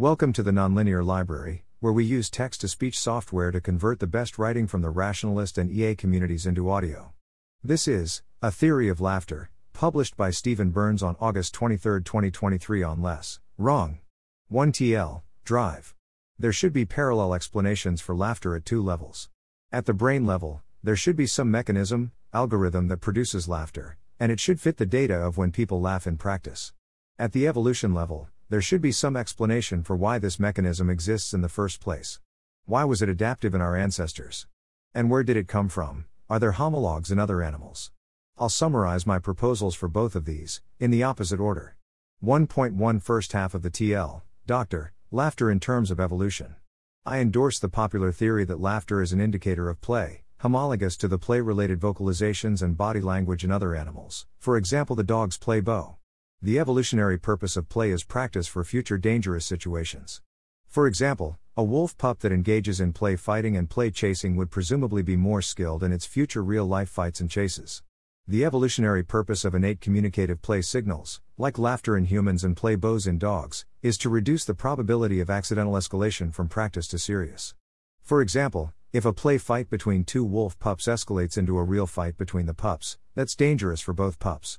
Welcome to the Nonlinear Library, where we use text to speech software to convert the best writing from the rationalist and EA communities into audio. This is A Theory of Laughter, published by Steven Byrnes on August 23, 2023 on Less, Wrong. 1TL, Drive. There should be parallel explanations for laughter at two levels. At the brain level, there should be some mechanism, algorithm that produces laughter, and it should fit the data of when people laugh in practice. At the evolution level, there should be some explanation for why this mechanism exists in the first place. Why was it adaptive in our ancestors? And where did it come from? Are there homologs in other animals? I'll summarize my proposals for both of these, in the opposite order. 1.1 First half of the TL, Dr. Laughter in terms of evolution. I endorse the popular theory that laughter is an indicator of play, homologous to the play related vocalizations and body language in other animals, for example, the dog's play bow. The evolutionary purpose of play is practice for future dangerous situations. For example, a wolf pup that engages in play fighting and play chasing would presumably be more skilled in its future real life fights and chases. The evolutionary purpose of innate communicative play signals, like laughter in humans and play bows in dogs, is to reduce the probability of accidental escalation from practice to serious. For example, if a play fight between two wolf pups escalates into a real fight between the pups, that's dangerous for both pups.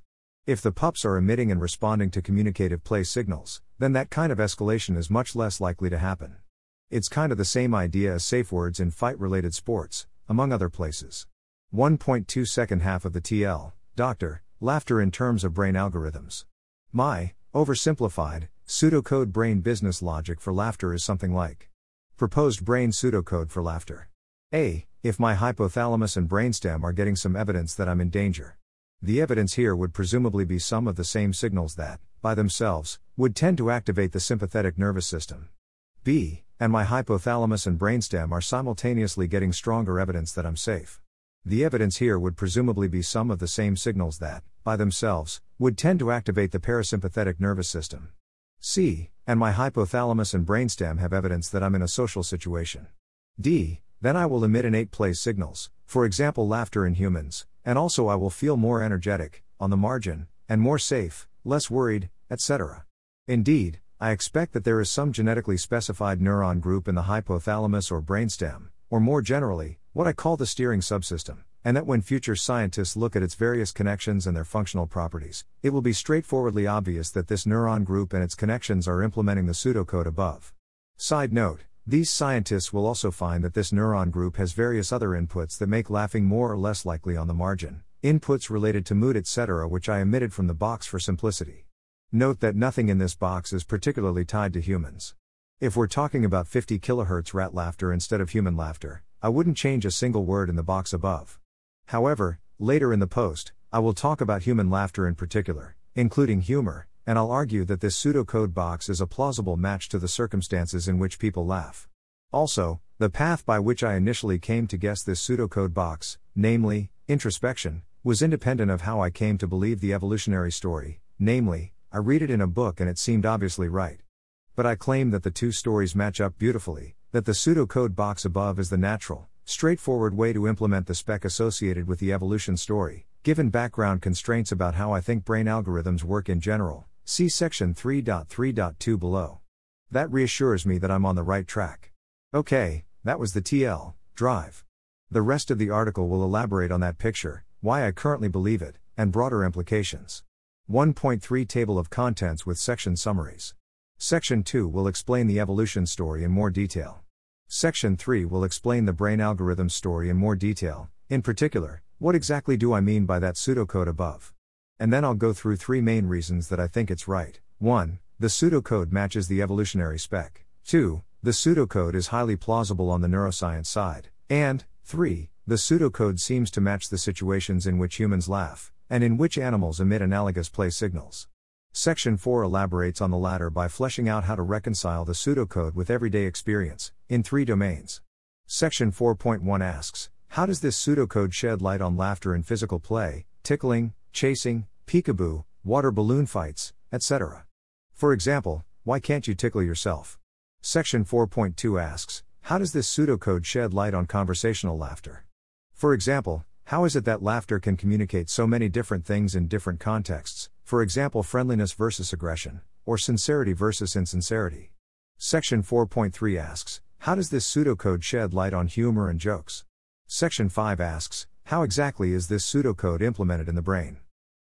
If the pups are emitting and responding to communicative play signals, then that kind of escalation is much less likely to happen. It's kind of the same idea as safe words in fight related sports, among other places. 1.2 Second half of the TL, Doctor, laughter in terms of brain algorithms. My, oversimplified, pseudocode brain business logic for laughter is something like Proposed brain pseudocode for laughter. A. If my hypothalamus and brainstem are getting some evidence that I'm in danger. The evidence here would presumably be some of the same signals that, by themselves, would tend to activate the sympathetic nervous system. B. And my hypothalamus and brainstem are simultaneously getting stronger evidence that I'm safe. The evidence here would presumably be some of the same signals that, by themselves, would tend to activate the parasympathetic nervous system. C. And my hypothalamus and brainstem have evidence that I'm in a social situation. D. Then I will emit innate play signals, for example, laughter in humans, and also I will feel more energetic, on the margin, and more safe, less worried, etc. Indeed, I expect that there is some genetically specified neuron group in the hypothalamus or brainstem, or more generally, what I call the steering subsystem, and that when future scientists look at its various connections and their functional properties, it will be straightforwardly obvious that this neuron group and its connections are implementing the pseudocode above. Side note these scientists will also find that this neuron group has various other inputs that make laughing more or less likely on the margin, inputs related to mood, etc., which I omitted from the box for simplicity. Note that nothing in this box is particularly tied to humans. If we're talking about 50 kHz rat laughter instead of human laughter, I wouldn't change a single word in the box above. However, later in the post, I will talk about human laughter in particular, including humor, and I'll argue that this pseudocode box is a plausible match to the circumstances in which people laugh. Also, the path by which I initially came to guess this pseudocode box, namely, introspection, was independent of how I came to believe the evolutionary story, namely, I read it in a book and it seemed obviously right. But I claim that the two stories match up beautifully, that the pseudocode box above is the natural, straightforward way to implement the spec associated with the evolution story, given background constraints about how I think brain algorithms work in general, See section 3.3.2 below. That reassures me that I'm on the right track. Okay, that was the TL, drive. The rest of the article will elaborate on that picture, why I currently believe it, and broader implications. 1.3 Table of Contents with section summaries. Section 2 will explain the evolution story in more detail. Section 3 will explain the brain algorithm story in more detail, in particular, what exactly do I mean by that pseudocode above? And then I'll go through three main reasons that I think it's right. 1. The pseudocode matches the evolutionary spec. 2. The pseudocode is highly plausible on the neuroscience side. And, 3. The pseudocode seems to match the situations in which humans laugh, and in which animals emit analogous play signals. Section 4 elaborates on the latter by fleshing out how to reconcile the pseudocode with everyday experience, in three domains. Section 4.1 asks How does this pseudocode shed light on laughter in physical play, tickling, chasing, peekaboo, water balloon fights, etc. For example, why can't you tickle yourself? Section 4.2 asks, how does this pseudocode shed light on conversational laughter? For example, how is it that laughter can communicate so many different things in different contexts, for example, friendliness versus aggression, or sincerity versus insincerity? Section 4.3 asks How does this pseudocode shed light on humor and jokes? Section 5 asks How exactly is this pseudocode implemented in the brain?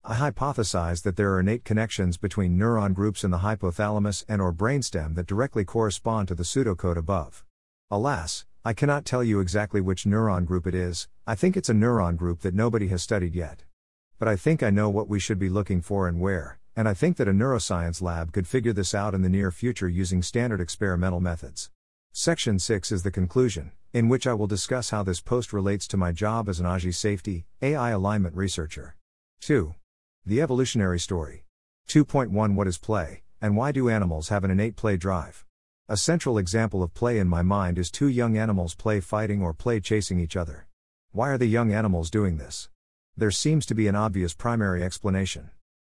I hypothesize that there are innate connections between neuron groups in the hypothalamus and or brainstem that directly correspond to the pseudocode above. Alas, I cannot tell you exactly which neuron group it is, I think it's a neuron group that nobody has studied yet. But I think I know what we should be looking for and where, and I think that a neuroscience lab could figure this out in the near future using standard experimental methods. Section 6 is the conclusion, in which I will discuss how this post relates to my job as an AGI safety, AI alignment researcher. 2. The evolutionary story. 2.1 What is play, and why do animals have an innate play drive? A central example of play in my mind is two young animals play fighting or play chasing each other. Why are the young animals doing this? There seems to be an obvious primary explanation.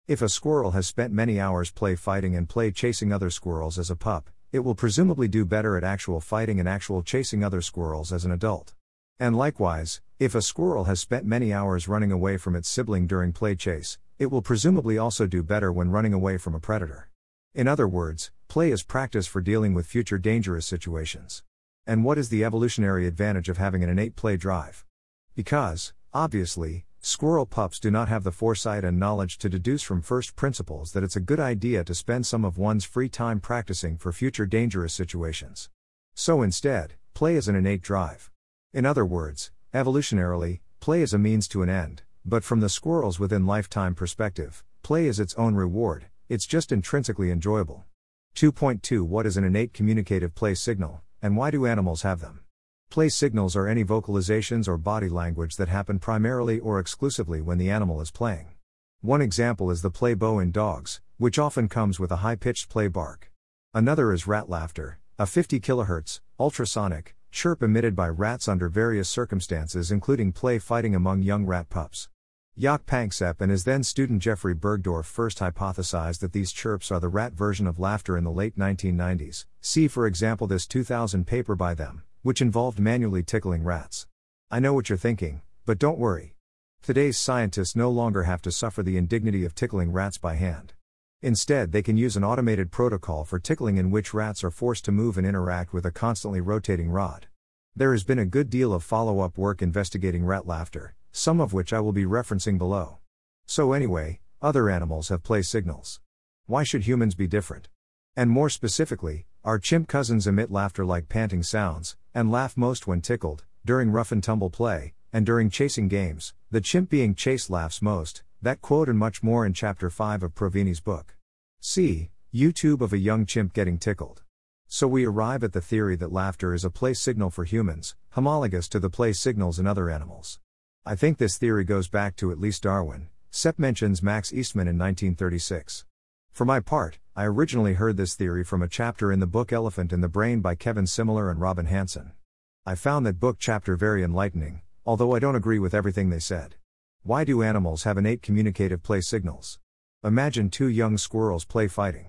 If a squirrel has spent many hours play fighting and play chasing other squirrels as a pup, it will presumably do better at actual fighting and actual chasing other squirrels as an adult. And likewise, if a squirrel has spent many hours running away from its sibling during play chase, it will presumably also do better when running away from a predator. In other words, play is practice for dealing with future dangerous situations. And what is the evolutionary advantage of having an innate play drive? Because, obviously, squirrel pups do not have the foresight and knowledge to deduce from first principles that it's a good idea to spend some of one's free time practicing for future dangerous situations. So instead, play is an innate drive. In other words, evolutionarily, play is a means to an end. But from the squirrels within lifetime perspective, play is its own reward, it's just intrinsically enjoyable. 2.2 What is an innate communicative play signal, and why do animals have them? Play signals are any vocalizations or body language that happen primarily or exclusively when the animal is playing. One example is the play bow in dogs, which often comes with a high pitched play bark. Another is rat laughter, a 50 kHz, ultrasonic, chirp emitted by rats under various circumstances, including play fighting among young rat pups. Jaak Panksepp and his then student Jeffrey Burgdorf first hypothesized that these chirps are the rat version of laughter in the late 1990s. See, for example, this 2000 paper by them, which involved manually tickling rats. I know what you're thinking, but don't worry. Today's scientists no longer have to suffer the indignity of tickling rats by hand. Instead, they can use an automated protocol for tickling in which rats are forced to move and interact with a constantly rotating rod. There has been a good deal of follow up work investigating rat laughter, some of which I will be referencing below. So, anyway, other animals have play signals. Why should humans be different? And more specifically, our chimp cousins emit laughter like panting sounds, and laugh most when tickled, during rough and tumble play, and during chasing games, the chimp being chased laughs most, that quote and much more in chapter 5 of Provine's book. See, YouTube of a young chimp getting tickled. So we arrive at the theory that laughter is a play signal for humans, homologous to the play signals in other animals. I think this theory goes back to at least Darwin. Sepp mentions Max Eastman in 1936. For my part, I originally heard this theory from a chapter in the book Elephant in the Brain by Kevin Simler and Robin Hanson. I found that book chapter very enlightening, although I don't agree with everything they said. Why do animals have innate communicative play signals? Imagine two young squirrels play fighting.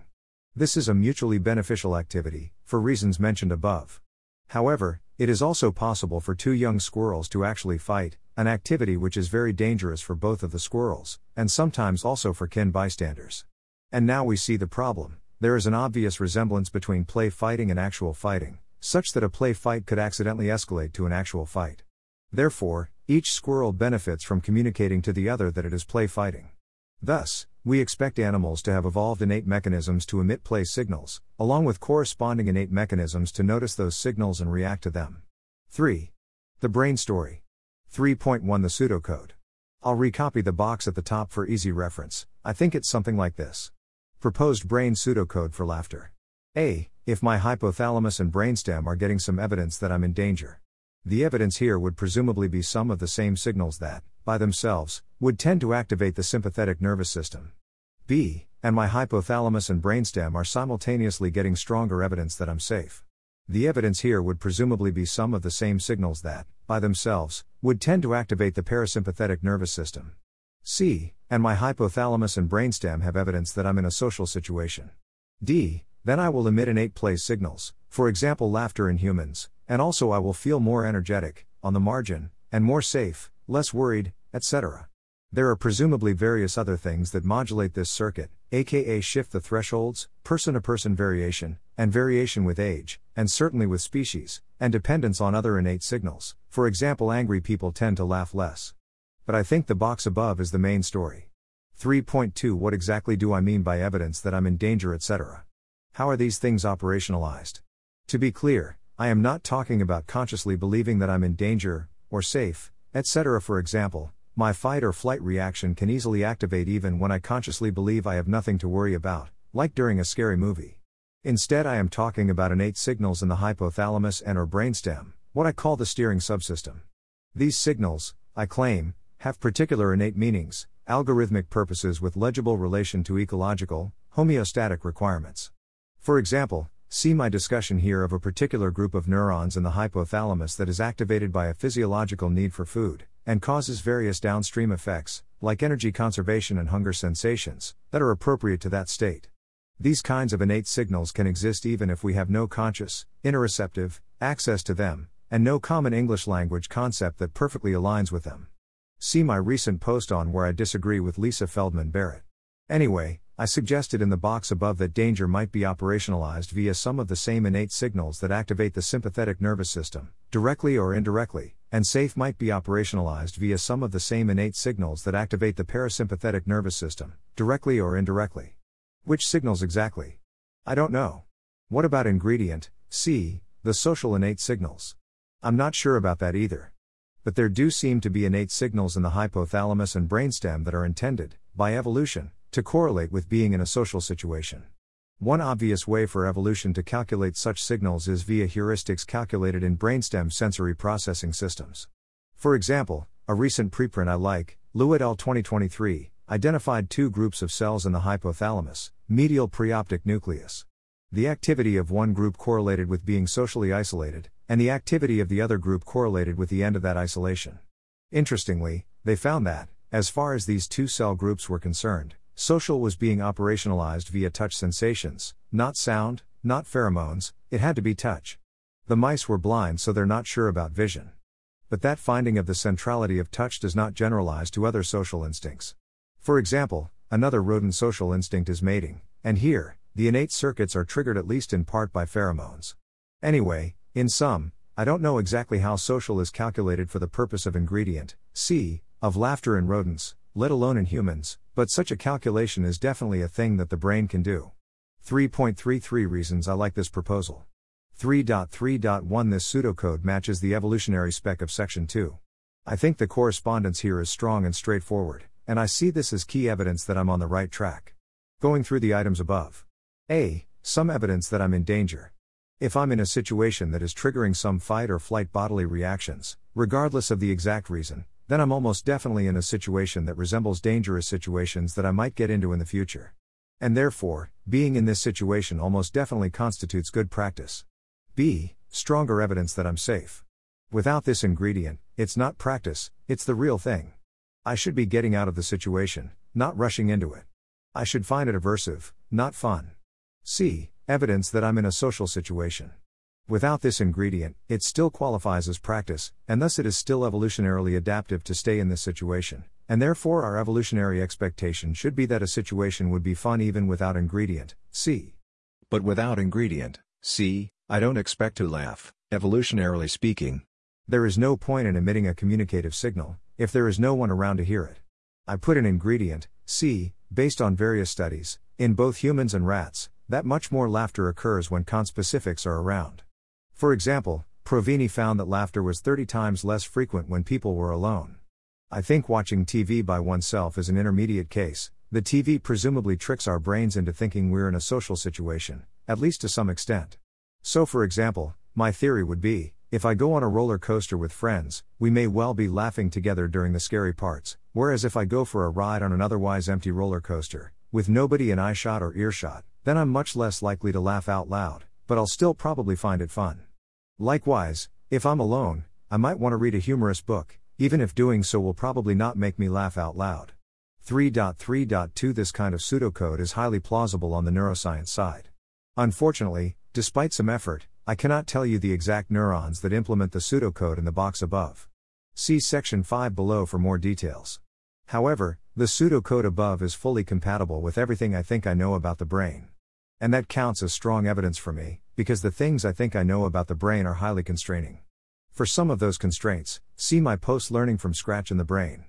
This is a mutually beneficial activity, for reasons mentioned above. However, it is also possible for two young squirrels to actually fight, an activity which is very dangerous for both of the squirrels, and sometimes also for kin bystanders. And now we see the problem there is an obvious resemblance between play fighting and actual fighting, such that a play fight could accidentally escalate to an actual fight. Therefore, each squirrel benefits from communicating to the other that it is play fighting. Thus, we expect animals to have evolved innate mechanisms to emit play signals, along with corresponding innate mechanisms to notice those signals and react to them. 3. The brain story. 3.1 The pseudocode. I'll recopy the box at the top for easy reference. I think it's something like this. Proposed brain pseudocode for laughter. A. If my hypothalamus and brainstem are getting some evidence that I'm in danger. The evidence here would presumably be some of the same signals that, by themselves, would tend to activate the sympathetic nervous system. B. And my hypothalamus and brainstem are simultaneously getting stronger evidence that I'm safe. The evidence here would presumably be some of the same signals that, by themselves, would tend to activate the parasympathetic nervous system. C. And my hypothalamus and brainstem have evidence that I'm in a social situation. D. Then I will emit innate play signals, for example, laughter in humans, and also I will feel more energetic, on the margin, and more safe, less worried, etc. There are presumably various other things that modulate this circuit, aka shift the thresholds, person to person variation, and variation with age, and certainly with species, and dependence on other innate signals. For example, angry people tend to laugh less. But I think the box above is the main story. 3.2 What exactly do I mean by evidence that I'm in danger, etc.? How are these things operationalized? To be clear, I am not talking about consciously believing that I'm in danger, or safe, etc. For example, my fight or flight reaction can easily activate even when I consciously believe I have nothing to worry about, like during a scary movie. Instead, I am talking about innate signals in the hypothalamus and or brainstem, what I call the steering subsystem. These signals, I claim, have particular innate meanings, algorithmic purposes with legible relation to ecological, homeostatic requirements. For example, see my discussion here of a particular group of neurons in the hypothalamus that is activated by a physiological need for food, and causes various downstream effects, like energy conservation and hunger sensations, that are appropriate to that state. These kinds of innate signals can exist even if we have no conscious, interoceptive, access to them, and no common English language concept that perfectly aligns with them. See my recent post on where I disagree with Lisa Feldman Barrett. Anyway, I suggested in the box above that danger might be operationalized via some of the same innate signals that activate the sympathetic nervous system, directly or indirectly, and safe might be operationalized via some of the same innate signals that activate the parasympathetic nervous system, directly or indirectly. Which signals exactly? I don't know. What about ingredient, C, the social innate signals? I'm not sure about that either. But there do seem to be innate signals in the hypothalamus and brainstem that are intended, by evolution, to correlate with being in a social situation. One obvious way for evolution to calculate such signals is via heuristics calculated in brainstem sensory processing systems. For example, a recent preprint I like, et al. 2023, identified two groups of cells in the hypothalamus, medial preoptic nucleus. The activity of one group correlated with being socially isolated, and the activity of the other group correlated with the end of that isolation. Interestingly, they found that, as far as these two cell groups were concerned, social was being operationalized via touch sensations, not sound, not pheromones, it had to be touch. The mice were blind, so they're not sure about vision. But that finding of the centrality of touch does not generalize to other social instincts. For example, another rodent social instinct is mating, and here, the innate circuits are triggered at least in part by pheromones. Anyway, in sum, I don't know exactly how social is calculated for the purpose of ingredient, C, of laughter in rodents, let alone in humans, but such a calculation is definitely a thing that the brain can do. 3.33 Reasons I like this proposal. 3.3.1 This pseudocode matches the evolutionary spec of Section 2. I think the correspondence here is strong and straightforward, and I see this as key evidence that I'm on the right track. Going through the items above. A. Some evidence that I'm in danger. If I'm in a situation that is triggering some fight or flight bodily reactions, regardless of the exact reason, then I'm almost definitely in a situation that resembles dangerous situations that I might get into in the future. And therefore, being in this situation almost definitely constitutes good practice. B. Stronger evidence that I'm safe. Without this ingredient, it's not practice, it's the real thing. I should be getting out of the situation, not rushing into it. I should find it aversive, not fun. C. Evidence that I'm in a social situation. Without this ingredient, it still qualifies as practice, and thus it is still evolutionarily adaptive to stay in this situation, and therefore our evolutionary expectation should be that a situation would be fun even without ingredient, C. But without ingredient, C, I don't expect to laugh, evolutionarily speaking. There is no point in emitting a communicative signal, if there is no one around to hear it. I put an ingredient, C, based on various studies, in both humans and rats, that much more laughter occurs when conspecifics are around. For example, Provine found that laughter was 30 times less frequent when people were alone. I think watching TV by oneself is an intermediate case. The TV presumably tricks our brains into thinking we're in a social situation, at least to some extent. So, for example, my theory would be if I go on a roller coaster with friends, we may well be laughing together during the scary parts, whereas if I go for a ride on an otherwise empty roller coaster, with nobody in eyeshot or earshot, then I'm much less likely to laugh out loud, but I'll still probably find it fun. Likewise, if I'm alone, I might want to read a humorous book, even if doing so will probably not make me laugh out loud. 3.3.2 This kind of pseudocode is highly plausible on the neuroscience side. Unfortunately, despite some effort, I cannot tell you the exact neurons that implement the pseudocode in the box above. See section 5 below for more details. However, the pseudocode above is fully compatible with everything I think I know about the brain. And that counts as strong evidence for me, because the things I think I know about the brain are highly constraining. For some of those constraints, see my post Learning from Scratch in the Brain.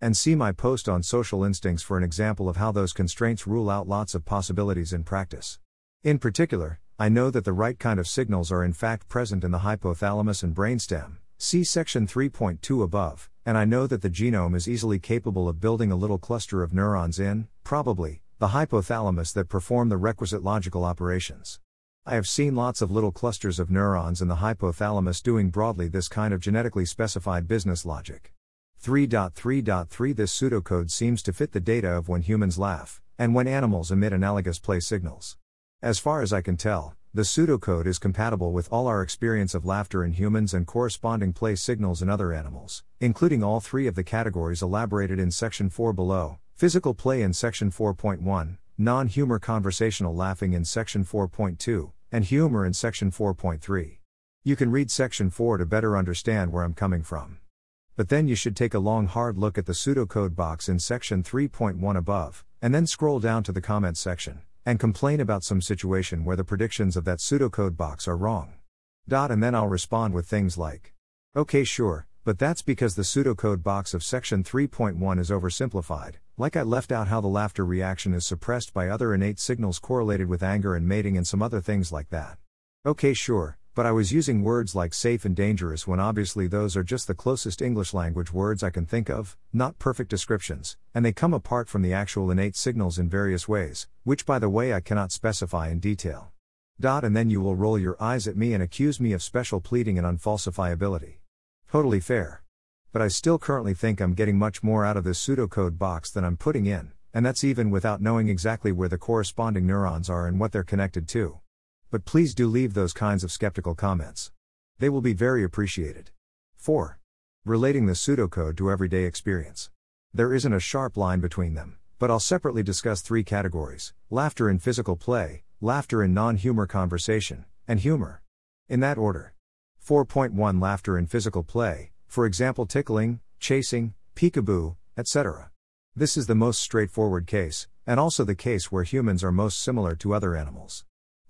And see my post on social instincts for an example of how those constraints rule out lots of possibilities in practice. In particular, I know that the right kind of signals are in fact present in the hypothalamus and brainstem, see section 3.2 above, and I know that the genome is easily capable of building a little cluster of neurons in, probably, the hypothalamus that perform the requisite logical operations. I have seen lots of little clusters of neurons in the hypothalamus doing broadly this kind of genetically specified business logic. 3.3.3 This pseudocode seems to fit the data of when humans laugh, and when animals emit analogous play signals. As far as I can tell, the pseudocode is compatible with all our experience of laughter in humans and corresponding play signals in other animals, including all three of the categories elaborated in section 4 below physical play in section 4.1, non humor conversational laughing in section 4.2, and humor in section 4.3. You can read section 4 to better understand where I'm coming from. But then you should take a long hard look at the pseudocode box in section 3.1 above, and then scroll down to the comments section, and complain about some situation where the predictions of that pseudocode box are wrong. Dot and then I'll respond with things like, Okay, sure, but that's because the pseudocode box of section 3.1 is oversimplified, like I left out how the laughter reaction is suppressed by other innate signals correlated with anger and mating and some other things like that. Okay, sure, but I was using words like safe and dangerous when obviously those are just the closest English language words I can think of, not perfect descriptions, and they come apart from the actual innate signals in various ways, which by the way I cannot specify in detail. Dot and then you will roll your eyes at me and accuse me of special pleading and unfalsifiability. Totally fair. But I still currently think I'm getting much more out of this pseudocode box than I'm putting in, and that's even without knowing exactly where the corresponding neurons are and what they're connected to. But please do leave those kinds of skeptical comments. They will be very appreciated. 4. Relating the pseudocode to everyday experience. There isn't a sharp line between them, but I'll separately discuss three categories laughter in physical play, laughter in non humor conversation, and humor. In that order. 4.1 Laughter in physical play, for example, tickling, chasing, peekaboo, etc. This is the most straightforward case, and also the case where humans are most similar to other animals.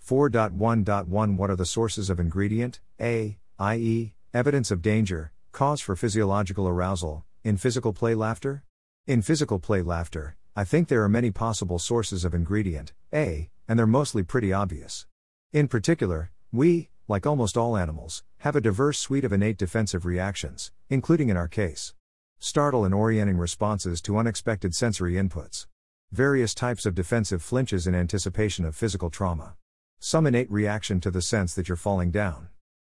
4.1.1 What are the sources of ingredient, A, i.e., evidence of danger, cause for physiological arousal, in physical play laughter? In physical play laughter, I think there are many possible sources of ingredient, A, and they're mostly pretty obvious. In particular, we, like almost all animals, have a diverse suite of innate defensive reactions, including in our case. Startle and orienting responses to unexpected sensory inputs. Various types of defensive flinches in anticipation of physical trauma. Some innate reaction to the sense that you're falling down.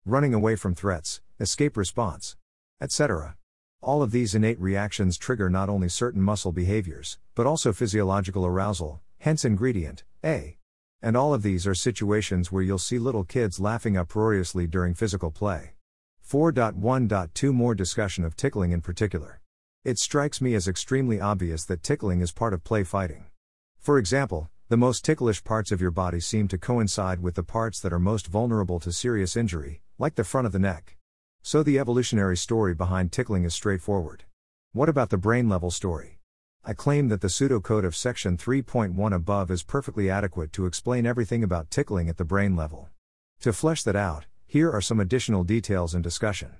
Running away from threats, escape response, etc. All of these innate reactions trigger not only certain muscle behaviors, but also physiological arousal, hence ingredient, A. And all of these are situations where you'll see little kids laughing uproariously during physical play. 4.1.2 More discussion of tickling in particular. It strikes me as extremely obvious that tickling is part of play fighting. For example, the most ticklish parts of your body seem to coincide with the parts that are most vulnerable to serious injury, like the front of the neck. So the evolutionary story behind tickling is straightforward. What about the brain level story? I claim that the pseudocode of section 3.1 above is perfectly adequate to explain everything about tickling at the brain level. To flesh that out, here are some additional details and discussion.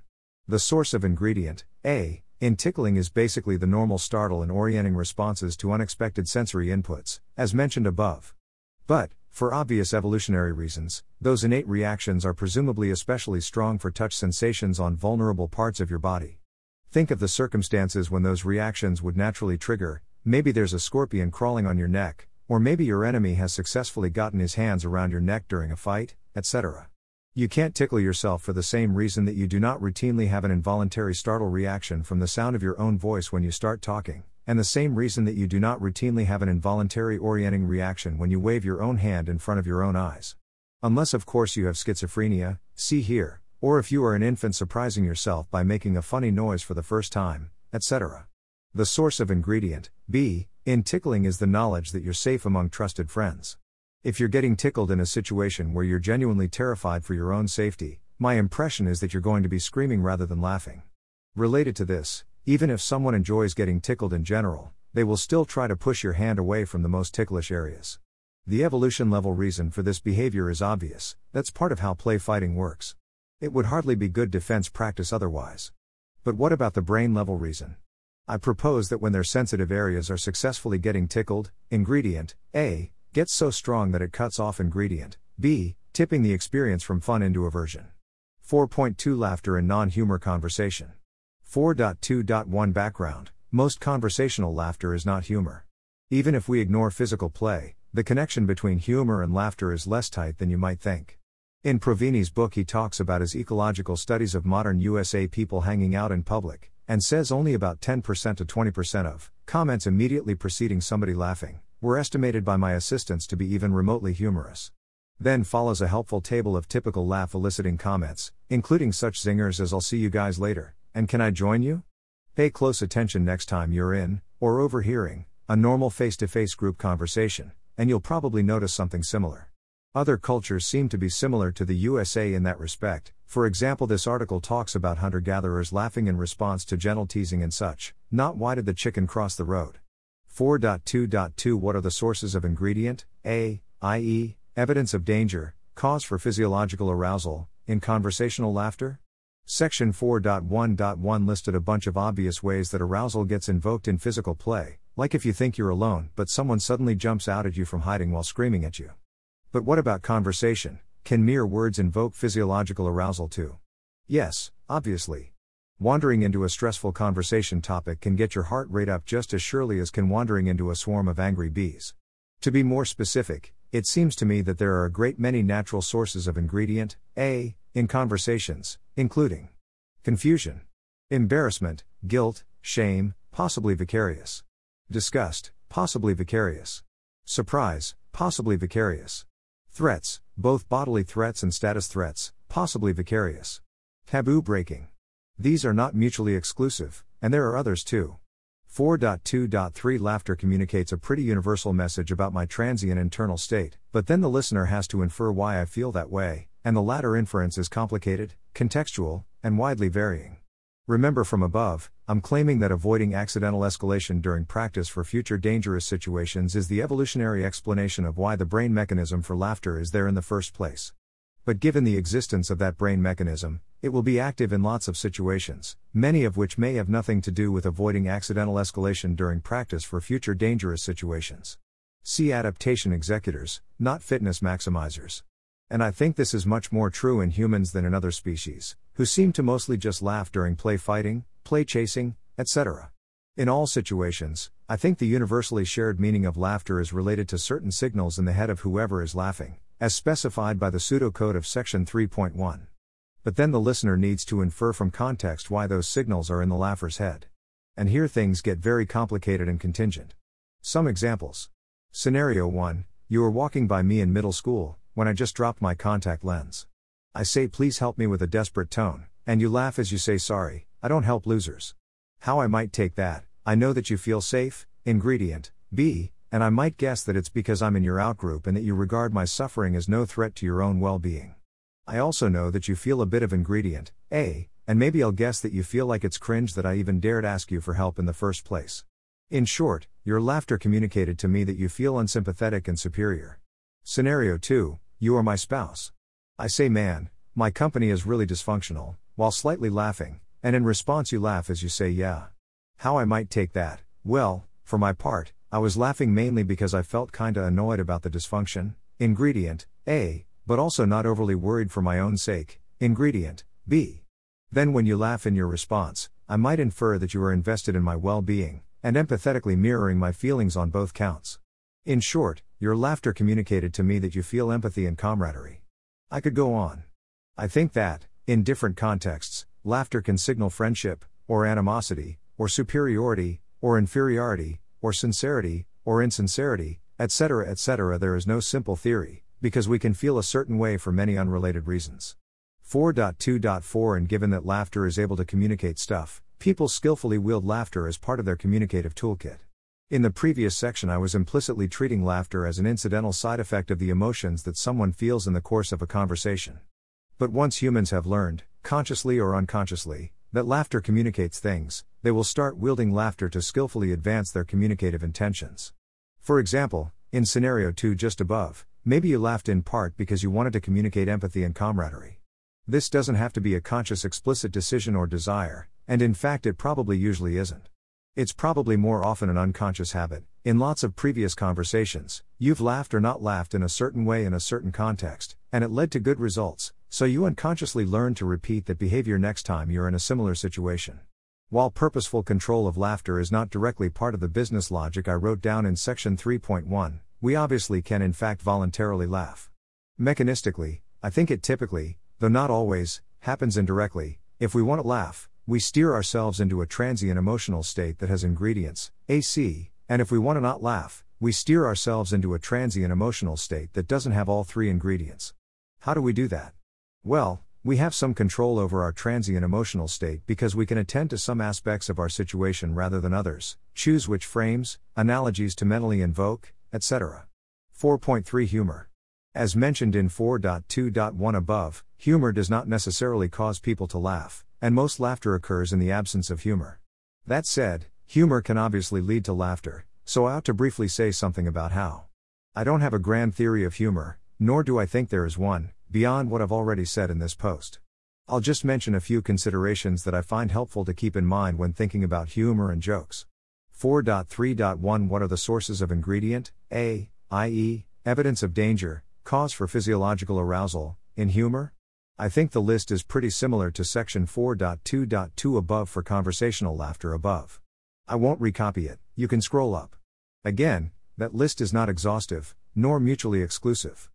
The source of ingredient, A, in tickling is basically the normal startle and orienting responses to unexpected sensory inputs, as mentioned above. But, for obvious evolutionary reasons, those innate reactions are presumably especially strong for touch sensations on vulnerable parts of your body. Think of the circumstances when those reactions would naturally trigger maybe there's a scorpion crawling on your neck, or maybe your enemy has successfully gotten his hands around your neck during a fight, etc. You can't tickle yourself for the same reason that you do not routinely have an involuntary startle reaction from the sound of your own voice when you start talking, and the same reason that you do not routinely have an involuntary orienting reaction when you wave your own hand in front of your own eyes. Unless, of course, you have schizophrenia, see here, or if you are an infant surprising yourself by making a funny noise for the first time, etc. The source of ingredient, B, in tickling is the knowledge that you're safe among trusted friends. If you're getting tickled in a situation where you're genuinely terrified for your own safety, my impression is that you're going to be screaming rather than laughing. Related to this, even if someone enjoys getting tickled in general, they will still try to push your hand away from the most ticklish areas. The evolution level reason for this behavior is obvious that's part of how play fighting works. It would hardly be good defense practice otherwise. But what about the brain level reason? I propose that when their sensitive areas are successfully getting tickled, ingredient A gets so strong that it cuts off ingredient B, tipping the experience from fun into aversion. 4.2 Laughter in non humor conversation. 4.2.1 Background Most conversational laughter is not humor. Even if we ignore physical play, the connection between humor and laughter is less tight than you might think. In Provine's book, he talks about his ecological studies of modern USA people hanging out in public, and says only about 10% to 20% of comments immediately preceding somebody laughing were estimated by my assistants to be even remotely humorous. Then follows a helpful table of typical laugh eliciting comments, including such zingers as I'll see you guys later, and can I join you? Pay close attention next time you're in, or overhearing, a normal face to face group conversation, and you'll probably notice something similar. Other cultures seem to be similar to the USA in that respect. For example, this article talks about hunter gatherers laughing in response to gentle teasing and such, not why did the chicken cross the road. 4.2.2 What are the sources of ingredient, A, i.e., evidence of danger, cause for physiological arousal, in conversational laughter? Section 4.1.1 listed a bunch of obvious ways that arousal gets invoked in physical play, like if you think you're alone but someone suddenly jumps out at you from hiding while screaming at you. But what about conversation? Can mere words invoke physiological arousal too? Yes, obviously. Wandering into a stressful conversation topic can get your heart rate up just as surely as can wandering into a swarm of angry bees. To be more specific, it seems to me that there are a great many natural sources of ingredient A in conversations, including confusion, embarrassment, guilt, shame, possibly vicarious, disgust, possibly vicarious, surprise, possibly vicarious. Threats, both bodily threats and status threats, possibly vicarious. Taboo breaking. These are not mutually exclusive, and there are others too. 4.2.3 Laughter communicates a pretty universal message about my transient internal state, but then the listener has to infer why I feel that way, and the latter inference is complicated, contextual, and widely varying. Remember from above, I'm claiming that avoiding accidental escalation during practice for future dangerous situations is the evolutionary explanation of why the brain mechanism for laughter is there in the first place. But given the existence of that brain mechanism, it will be active in lots of situations, many of which may have nothing to do with avoiding accidental escalation during practice for future dangerous situations. See adaptation executors, not fitness maximizers. And I think this is much more true in humans than in other species, who seem to mostly just laugh during play fighting, play chasing, etc. In all situations, I think the universally shared meaning of laughter is related to certain signals in the head of whoever is laughing, as specified by the pseudocode of section 3.1. But then the listener needs to infer from context why those signals are in the laugher's head. And here things get very complicated and contingent. Some examples. Scenario 1 You are walking by me in middle school, when I just dropped my contact lens. I say, please help me with a desperate tone, and you laugh as you say, sorry, I don't help losers. How I might take that, I know that you feel safe, ingredient, B, and I might guess that it's because I'm in your outgroup and that you regard my suffering as no threat to your own well being. I also know that you feel a bit of ingredient, A, and maybe I'll guess that you feel like it's cringe that I even dared ask you for help in the first place. In short, your laughter communicated to me that you feel unsympathetic and superior. Scenario 2 you are my spouse. I say, man, my company is really dysfunctional, while slightly laughing, and in response you laugh as you say, yeah. How I might take that? Well, for my part, I was laughing mainly because I felt kinda annoyed about the dysfunction, ingredient, A, but also not overly worried for my own sake, ingredient, B. Then when you laugh in your response, I might infer that you are invested in my well being, and empathetically mirroring my feelings on both counts. In short, your laughter communicated to me that you feel empathy and camaraderie. I could go on. I think that, in different contexts, laughter can signal friendship, or animosity, or superiority, or inferiority, or sincerity, or insincerity, etc. etc. There is no simple theory, because we can feel a certain way for many unrelated reasons. 4.2.4 And given that laughter is able to communicate stuff, people skillfully wield laughter as part of their communicative toolkit. In the previous section, I was implicitly treating laughter as an incidental side effect of the emotions that someone feels in the course of a conversation. But once humans have learned, consciously or unconsciously, that laughter communicates things, they will start wielding laughter to skillfully advance their communicative intentions. For example, in scenario 2 just above, maybe you laughed in part because you wanted to communicate empathy and camaraderie. This doesn't have to be a conscious explicit decision or desire, and in fact it probably usually isn't. It's probably more often an unconscious habit. In lots of previous conversations, you've laughed or not laughed in a certain way in a certain context, and it led to good results, so you unconsciously learn to repeat that behavior next time you're in a similar situation. While purposeful control of laughter is not directly part of the business logic I wrote down in section 3.1, we obviously can in fact voluntarily laugh. Mechanistically, I think it typically, though not always, happens indirectly. If we want to laugh, we steer ourselves into a transient emotional state that has ingredients, AC, and if we want to not laugh, we steer ourselves into a transient emotional state that doesn't have all three ingredients. How do we do that? Well, we have some control over our transient emotional state because we can attend to some aspects of our situation rather than others, choose which frames, analogies to mentally invoke, etc. 4.3 Humor. As mentioned in 4.2.1 above, humor does not necessarily cause people to laugh, and most laughter occurs in the absence of humor. That said, humor can obviously lead to laughter, so I ought to briefly say something about how. I don't have a grand theory of humor, nor do I think there is one, beyond what I've already said in this post. I'll just mention a few considerations that I find helpful to keep in mind when thinking about humor and jokes. 4.3.1 What are the sources of ingredient, A, i.e., evidence of danger, cause for physiological arousal, in humor? I think the list is pretty similar to section 4.2.2 above for conversational laughter above. I won't recopy it, you can scroll up. Again, that list is not exhaustive, nor mutually exclusive.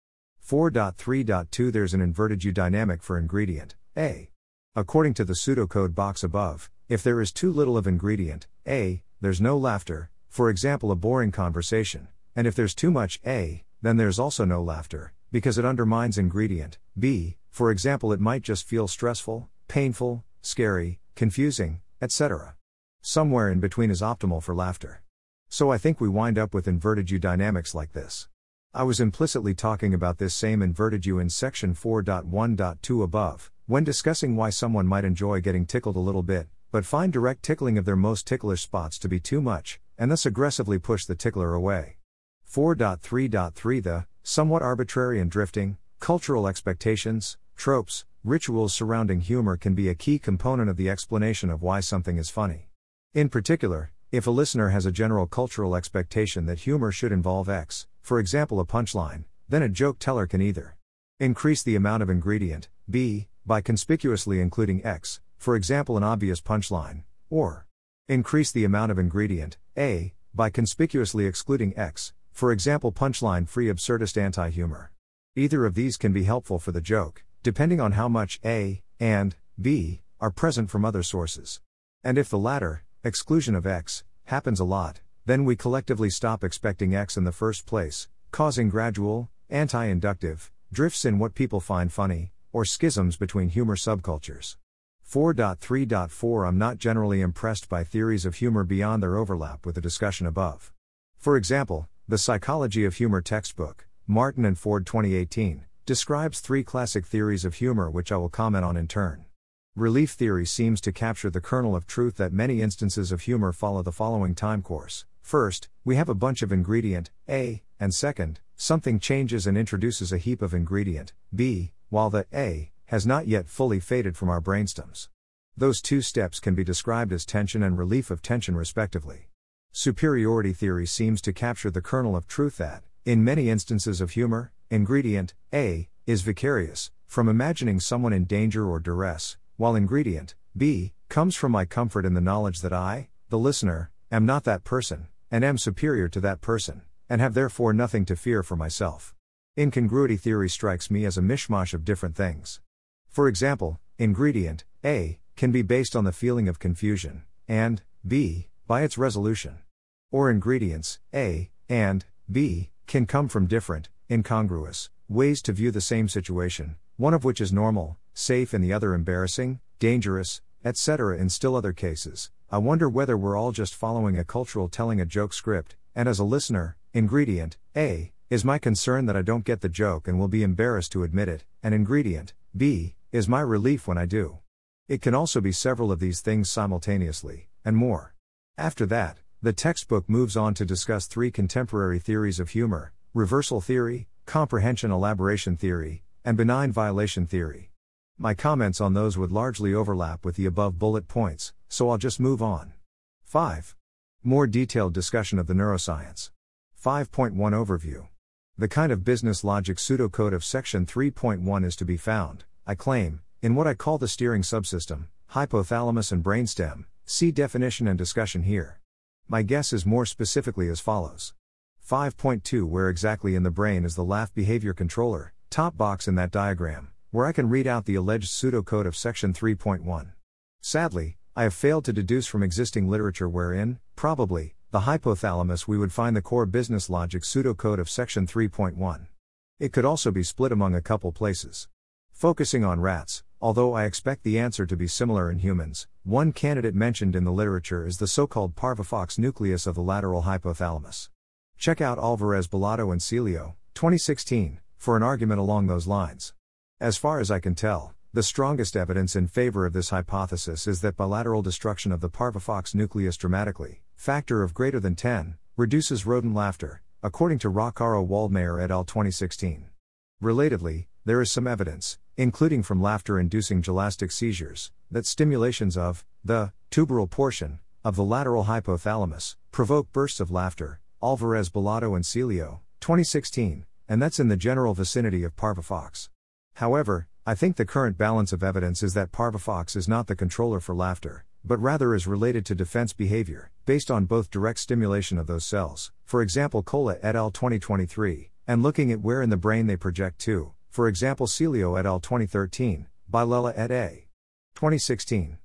4.3.2 There's an inverted U dynamic for ingredient, A. According to the pseudocode box above, if there is too little of ingredient, A, there's no laughter, for example, a boring conversation, and if there's too much A, then there's also no laughter, because it undermines ingredient B, for example, it might just feel stressful, painful, scary, confusing, etc. Somewhere in between is optimal for laughter. So I think we wind up with inverted U dynamics like this. I was implicitly talking about this same inverted U in section 4.1.2 above, when discussing why someone might enjoy getting tickled a little bit, but find direct tickling of their most ticklish spots to be too much, and thus aggressively push the tickler away. 4.3.3 The, somewhat arbitrary and drifting, cultural expectations, tropes, rituals surrounding humor can be a key component of the explanation of why something is funny. In particular, if a listener has a general cultural expectation that humor should involve X, for example a punchline, then a joke teller can either increase the amount of ingredient, B, by conspicuously including X, for example an obvious punchline, or increase the amount of ingredient, A, by conspicuously excluding X, for example punchline free absurdist anti humor. Either of these can be helpful for the joke, depending on how much A and B are present from other sources. And if the latter, exclusion of X, happens a lot, then we collectively stop expecting X in the first place, causing gradual, anti inductive, drifts in what people find funny, or schisms between humor subcultures. 4.3.4 I'm not generally impressed by theories of humor beyond their overlap with the discussion above. For example, the Psychology of Humor textbook, Martin and Ford 2018, describes three classic theories of humor which I will comment on in turn. Relief theory seems to capture the kernel of truth that many instances of humor follow the following time course. First, we have a bunch of ingredient, A, and second, something changes and introduces a heap of ingredient, B, while the A has not yet fully faded from our brainstems. Those two steps can be described as tension and relief of tension, respectively. Superiority theory seems to capture the kernel of truth that, in many instances of humor, ingredient, A, is vicarious, from imagining someone in danger or duress, while ingredient, B, comes from my comfort in the knowledge that I, the listener, am not that person, and am superior to that person, and have therefore nothing to fear for myself. Incongruity theory strikes me as a mishmash of different things. For example, ingredient, A, can be based on the feeling of confusion, and, B, by its resolution. Or ingredients, A, and, B, can come from different, incongruous, ways to view the same situation, one of which is normal, safe, and the other embarrassing, dangerous, etc. In still other cases, I wonder whether we're all just following a cultural telling a joke script, and as a listener, ingredient, A, is my concern that I don't get the joke and will be embarrassed to admit it, and ingredient, B, is my relief when I do. It can also be several of these things simultaneously, and more. After that, The textbook moves on to discuss three contemporary theories of humor reversal theory, comprehension elaboration theory, and benign violation theory. My comments on those would largely overlap with the above bullet points, so I'll just move on. 5. More detailed discussion of the neuroscience. 5.1 Overview. The kind of business logic pseudocode of Section 3.1 is to be found, I claim, in what I call the steering subsystem, hypothalamus and brainstem. See definition and discussion here. My guess is more specifically as follows 5.2 Where exactly in the brain is the laugh behavior controller, top box in that diagram, where I can read out the alleged pseudocode of Section 3.1. Sadly, I have failed to deduce from existing literature wherein, probably, the hypothalamus we would find the core business logic pseudocode of Section 3.1. It could also be split among a couple places. Focusing on rats, although I expect the answer to be similar in humans, one candidate mentioned in the literature is the so called parvafox nucleus of the lateral hypothalamus. Check out Alvarez Bolado and Celio, 2016, for an argument along those lines. As far as I can tell, the strongest evidence in favor of this hypothesis is that bilateral destruction of the parvafox nucleus dramatically, factor of greater than 10, reduces rodent laughter, according to Roccaro Waldmeyer et al. 2016. Relatedly, there is some evidence, including from laughter inducing gelastic seizures, that stimulations of the tuberal portion of the lateral hypothalamus provoke bursts of laughter, Alvarez Bolado and Celio, 2016, and that's in the general vicinity of parvafox. However, I think the current balance of evidence is that parvafox is not the controller for laughter, but rather is related to defense behavior, based on both direct stimulation of those cells, for example Kola et al. 2023, and looking at where in the brain they project to, for example Celio et al. 2013, Bilella et a. 2016.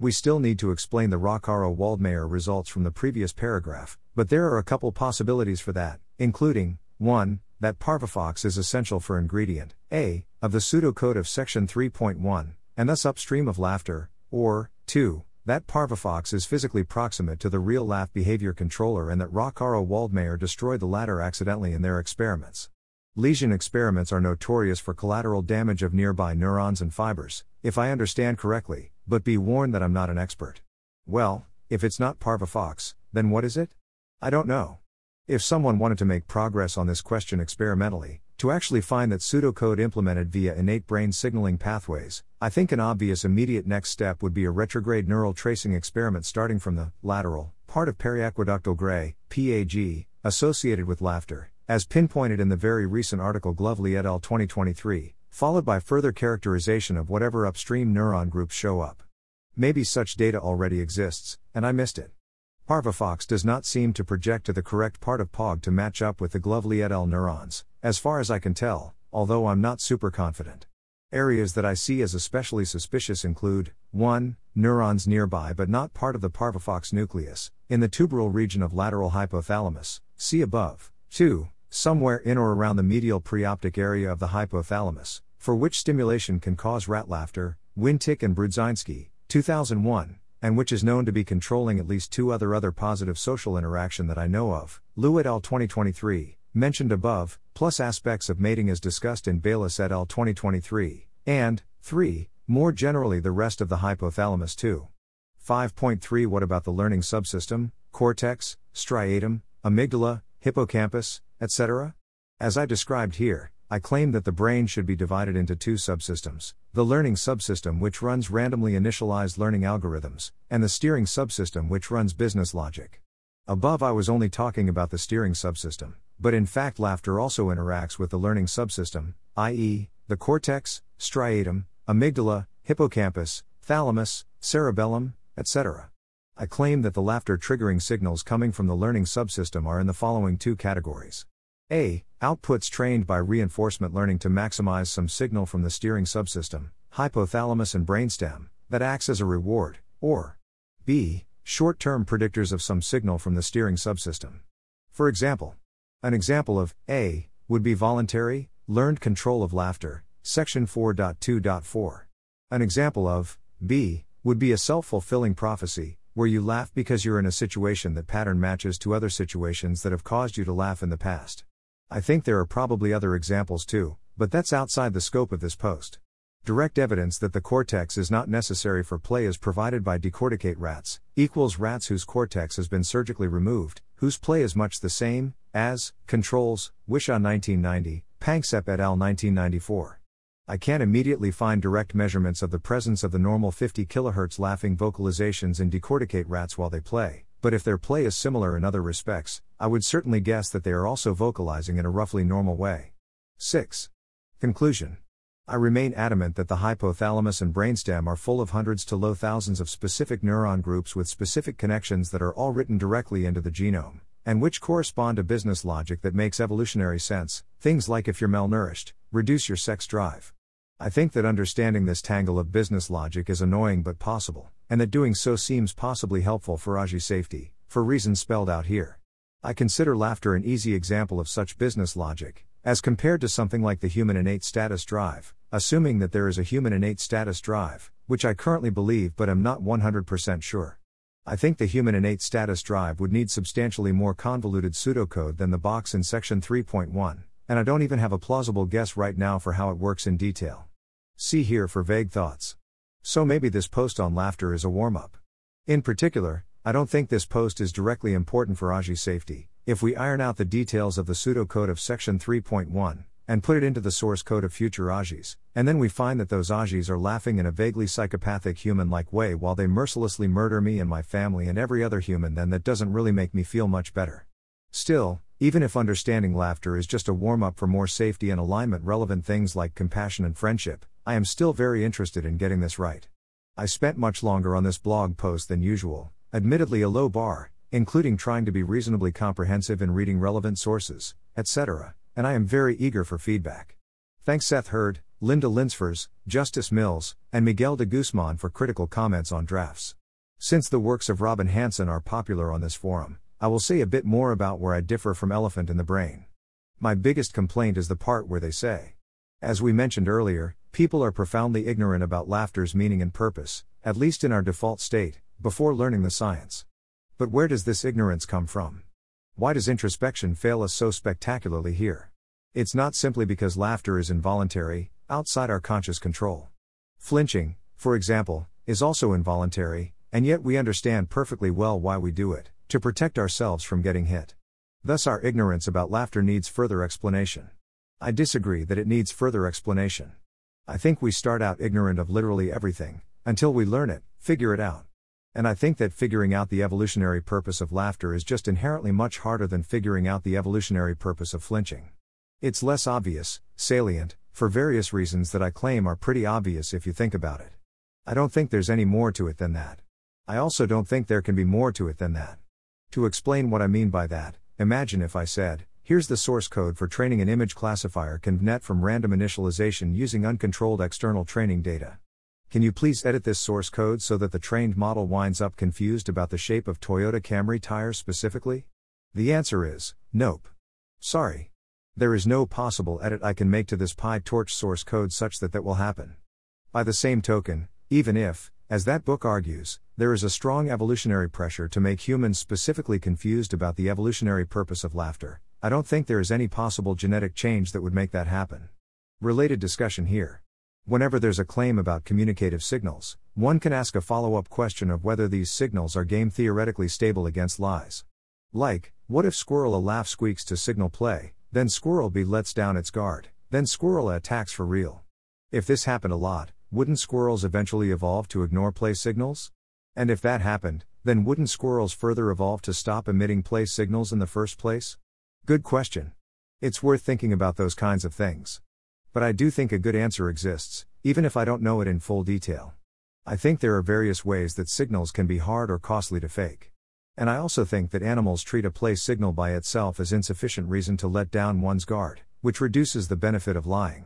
We still need to explain the Roccaro Waldmeyer results from the previous paragraph, but there are a couple possibilities for that, including 1. That parvafox is essential for ingredient A of the pseudocode of section 3.1, and thus upstream of laughter, or 2. That parvafox is physically proximate to the real laugh behavior controller and that Roccaro Waldmeyer destroyed the latter accidentally in their experiments. Lesion experiments are notorious for collateral damage of nearby neurons and fibers, if I understand correctly, but be warned that I'm not an expert. Well, if it's not parvafox, then what is it? I don't know. If someone wanted to make progress on this question experimentally, to actually find that pseudocode implemented via innate brain signaling pathways, I think an obvious immediate next step would be a retrograde neural tracing experiment starting from the lateral part of periaqueductal gray, PAG, associated with laughter, as pinpointed in the very recent article Gloveli et al. 2023, followed by further characterization of whatever upstream neuron groups show up. Maybe such data already exists, and I missed it. Parvafox does not seem to project to the correct part of PAG to match up with the Gloveli et al. neurons, as far as I can tell, although I'm not super confident. Areas that I see as especially suspicious include 1. Neurons nearby but not part of the parvafox nucleus, in the tuberal region of lateral hypothalamus, see above. 2. Somewhere in or around the medial preoptic area of the hypothalamus, for which stimulation can cause rat laughter, Wintink and Brudzynski, 2001, and which is known to be controlling at least two other other positive social interaction that I know of, Liu et al. 2023, mentioned above, plus aspects of mating as discussed in Bayless et al. 2023, and 3. More generally the rest of the hypothalamus too. 5.3 What about the learning subsystem, cortex, striatum, amygdala, hippocampus, etc.? As I described here, I claim that the brain should be divided into two subsystems the learning subsystem, which runs randomly initialized learning algorithms, and the steering subsystem, which runs business logic. Above, I was only talking about the steering subsystem, but in fact, laughter also interacts with the learning subsystem, i.e., the cortex, striatum, amygdala, hippocampus, thalamus, cerebellum, etc. I claim that the laughter triggering signals coming from the learning subsystem are in the following two categories. A. Outputs trained by reinforcement learning to maximize some signal from the steering subsystem, hypothalamus and brainstem, that acts as a reward, or B. Short term predictors of some signal from the steering subsystem. For example, an example of A would be voluntary, learned control of laughter, section 4.2.4. An example of B would be a self fulfilling prophecy, where you laugh because you're in a situation that pattern matches to other situations that have caused you to laugh in the past. I think there are probably other examples too, but that's outside the scope of this post. Direct evidence that the cortex is not necessary for play is provided by decorticate rats, equals rats whose cortex has been surgically removed, whose play is much the same, as, controls, Whishaw 1990, Panksepp et al. 1994. I can't immediately find direct measurements of the presence of the normal 50 kHz laughing vocalizations in decorticate rats while they play, but if their play is similar in other respects, I would certainly guess that they are also vocalizing in a roughly normal way. 6. Conclusion I remain adamant that the hypothalamus and brainstem are full of hundreds to low thousands of specific neuron groups with specific connections that are all written directly into the genome, and which correspond to business logic that makes evolutionary sense, things like if you're malnourished, reduce your sex drive. I think that understanding this tangle of business logic is annoying but possible, and that doing so seems possibly helpful for AGI safety, for reasons spelled out here. I consider laughter an easy example of such business logic, as compared to something like the human innate status drive, assuming that there is a human innate status drive, which I currently believe but am not 100% sure. I think the human innate status drive would need substantially more convoluted pseudocode than the box in section 3.1, and I don't even have a plausible guess right now for how it works in detail. See here for vague thoughts. So maybe this post on laughter is a warm up. In particular, I don't think this post is directly important for AGI safety, if we iron out the details of the pseudocode of section 3.1, and put it into the source code of future AGIs, and then we find that those AGIs are laughing in a vaguely psychopathic human like way while they mercilessly murder me and my family and every other human, then that doesn't really make me feel much better. Still, even if understanding laughter is just a warm up for more safety and alignment relevant things like compassion and friendship, I am still very interested in getting this right. I spent much longer on this blog post than usual, admittedly a low bar, including trying to be reasonably comprehensive in reading relevant sources, etc., and I am very eager for feedback. Thanks Seth Herd, Linda Linsefors, Justice Mills, and Miguel de Guzman for critical comments on drafts. Since the works of Robin Hanson are popular on this forum, I will say a bit more about where I differ from Elephant in the Brain. My biggest complaint is the part where they say. As we mentioned earlier, people are profoundly ignorant about laughter's meaning and purpose, at least in our default state, before learning the science. But where does this ignorance come from? Why does introspection fail us so spectacularly here? It's not simply because laughter is involuntary, outside our conscious control. Flinching, for example, is also involuntary, and yet we understand perfectly well why we do it to protect ourselves from getting hit. Thus, our ignorance about laughter needs further explanation. I disagree that it needs further explanation. I think we start out ignorant of literally everything, until we learn it, figure it out. And I think that figuring out the evolutionary purpose of laughter is just inherently much harder than figuring out the evolutionary purpose of flinching. It's less obvious, salient, for various reasons that I claim are pretty obvious if you think about it. I don't think there's any more to it than that. I also don't think there can be more to it than that. To explain what I mean by that, imagine if I said, here's the source code for training an image classifier convnet from random initialization using uncontrolled external training data. Can you please edit this source code so that the trained model winds up confused about the shape of Toyota Camry tires specifically? The answer is nope. Sorry. There is no possible edit I can make to this PyTorch source code such that that will happen. By the same token, even if, as that book argues, there is a strong evolutionary pressure to make humans specifically confused about the evolutionary purpose of laughter, I don't think there is any possible genetic change that would make that happen. Related discussion here. Whenever there's a claim about communicative signals, one can ask a follow up question of whether these signals are game theoretically stable against lies. Like, what if Squirrel A laugh squeaks to signal play, then Squirrel B lets down its guard, then Squirrel A attacks for real? If this happened a lot, wouldn't squirrels eventually evolve to ignore play signals? And if that happened, then wouldn't squirrels further evolve to stop emitting play signals in the first place? Good question. It's worth thinking about those kinds of things. But I do think a good answer exists, even if I don't know it in full detail. I think there are various ways that signals can be hard or costly to fake. And I also think that animals treat a play signal by itself as insufficient reason to let down one's guard, which reduces the benefit of lying.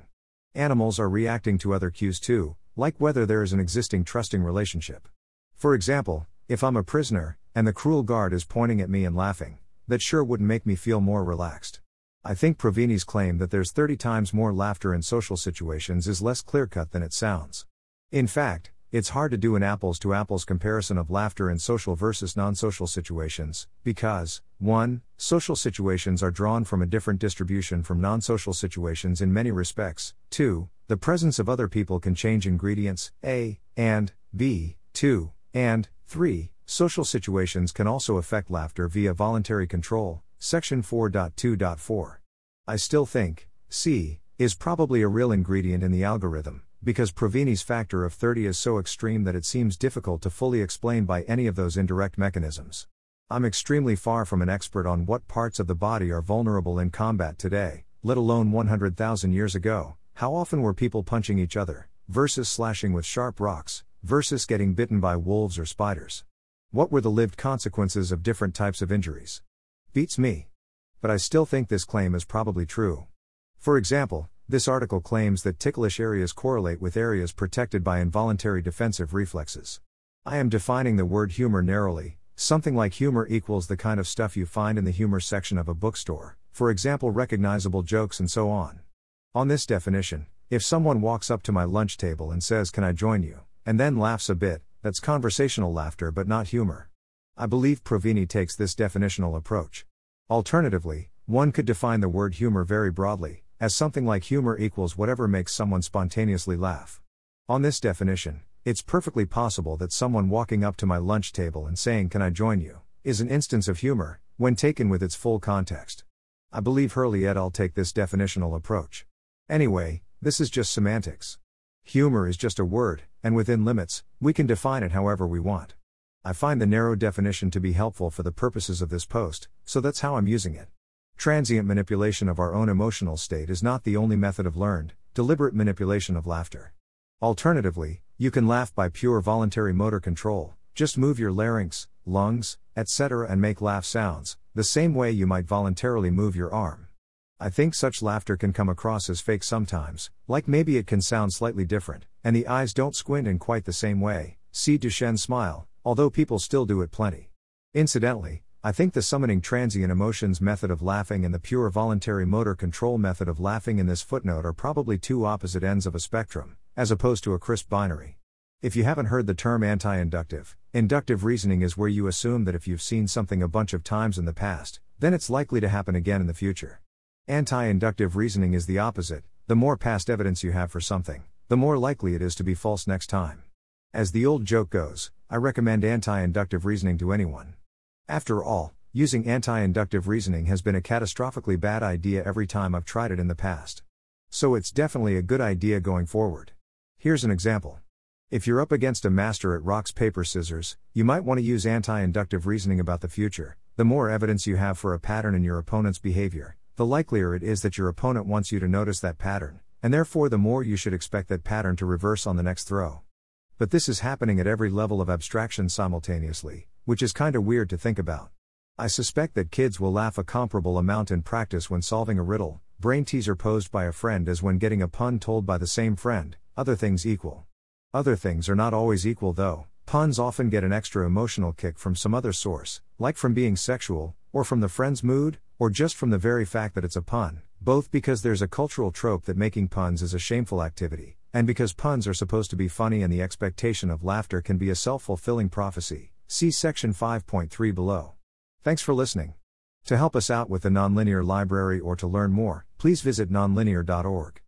Animals are reacting to other cues too, like whether there is an existing trusting relationship. For example, if I'm a prisoner, and the cruel guard is pointing at me and laughing, that sure wouldn't make me feel more relaxed. I think Provine's claim that there's 30 times more laughter in social situations is less clear cut than it sounds. In fact, it's hard to do an apples to apples comparison of laughter in social versus non social situations, because, 1. Social situations are drawn from a different distribution from non social situations in many respects, 2. the presence of other people can change ingredients, A, and, B, 2, and, 3. Social situations can also affect laughter via voluntary control, section 4.2.4. I still think, C, is probably a real ingredient in the algorithm, because Provine's factor of 30 is so extreme that it seems difficult to fully explain by any of those indirect mechanisms. I'm extremely far from an expert on what parts of the body are vulnerable in combat today, let alone 100,000 years ago. How often were people punching each other, versus slashing with sharp rocks, versus getting bitten by wolves or spiders? What were the lived consequences of different types of injuries? Beats me. But I still think this claim is probably true. For example, this article claims that ticklish areas correlate with areas protected by involuntary defensive reflexes. I am defining the word humor narrowly, something like humor equals the kind of stuff you find in the humor section of a bookstore, for example, recognizable jokes and so on. On this definition, if someone walks up to my lunch table and says, Can I join you? and then laughs a bit, that's conversational laughter but not humor. I believe Provine takes this definitional approach. Alternatively, one could define the word humor very broadly, as something like humor equals whatever makes someone spontaneously laugh. On this definition, it's perfectly possible that someone walking up to my lunch table and saying, Can I join you? is an instance of humor, when taken with its full context. I believe Hurley et al. take this definitional approach. Anyway, this is just semantics. Humor is just a word, and within limits, we can define it however we want. I find the narrow definition to be helpful for the purposes of this post, so that's how I'm using it. Transient manipulation of our own emotional state is not the only method of learned, deliberate manipulation of laughter. Alternatively, you can laugh by pure voluntary motor control, just move your larynx, lungs, etc., and make laugh sounds, the same way you might voluntarily move your arm. I think such laughter can come across as fake sometimes, like maybe it can sound slightly different, and the eyes don't squint in quite the same way. See Duchenne smile, although people still do it plenty. Incidentally, I think the summoning transient emotions method of laughing and the pure voluntary motor control method of laughing in this footnote are probably two opposite ends of a spectrum, as opposed to a crisp binary. If you haven't heard the term anti inductive, inductive reasoning is where you assume that if you've seen something a bunch of times in the past, then it's likely to happen again in the future. Anti inductive reasoning is the opposite the more past evidence you have for something, the more likely it is to be false next time. As the old joke goes, I recommend anti inductive reasoning to anyone. After all, using anti inductive reasoning has been a catastrophically bad idea every time I've tried it in the past. So it's definitely a good idea going forward. Here's an example. If you're up against a master at rocks, paper, scissors, you might want to use anti inductive reasoning about the future. The more evidence you have for a pattern in your opponent's behavior, the likelier it is that your opponent wants you to notice that pattern, and therefore the more you should expect that pattern to reverse on the next throw. But this is happening at every level of abstraction simultaneously, which is kinda weird to think about. I suspect that kids will laugh a comparable amount in practice when solving a riddle, brain teaser posed by a friend as when getting a pun told by the same friend, other things equal. Other things are not always equal though, puns often get an extra emotional kick from some other source, like from being sexual, or from the friend's mood, or just from the very fact that it's a pun, both because there's a cultural trope that making puns is a shameful activity, and because puns are supposed to be funny and the expectation of laughter can be a self fulfilling prophecy. See section 5.3 below. Thanks for listening. To help us out with the Nonlinear Library or to learn more, please visit nonlinear.org.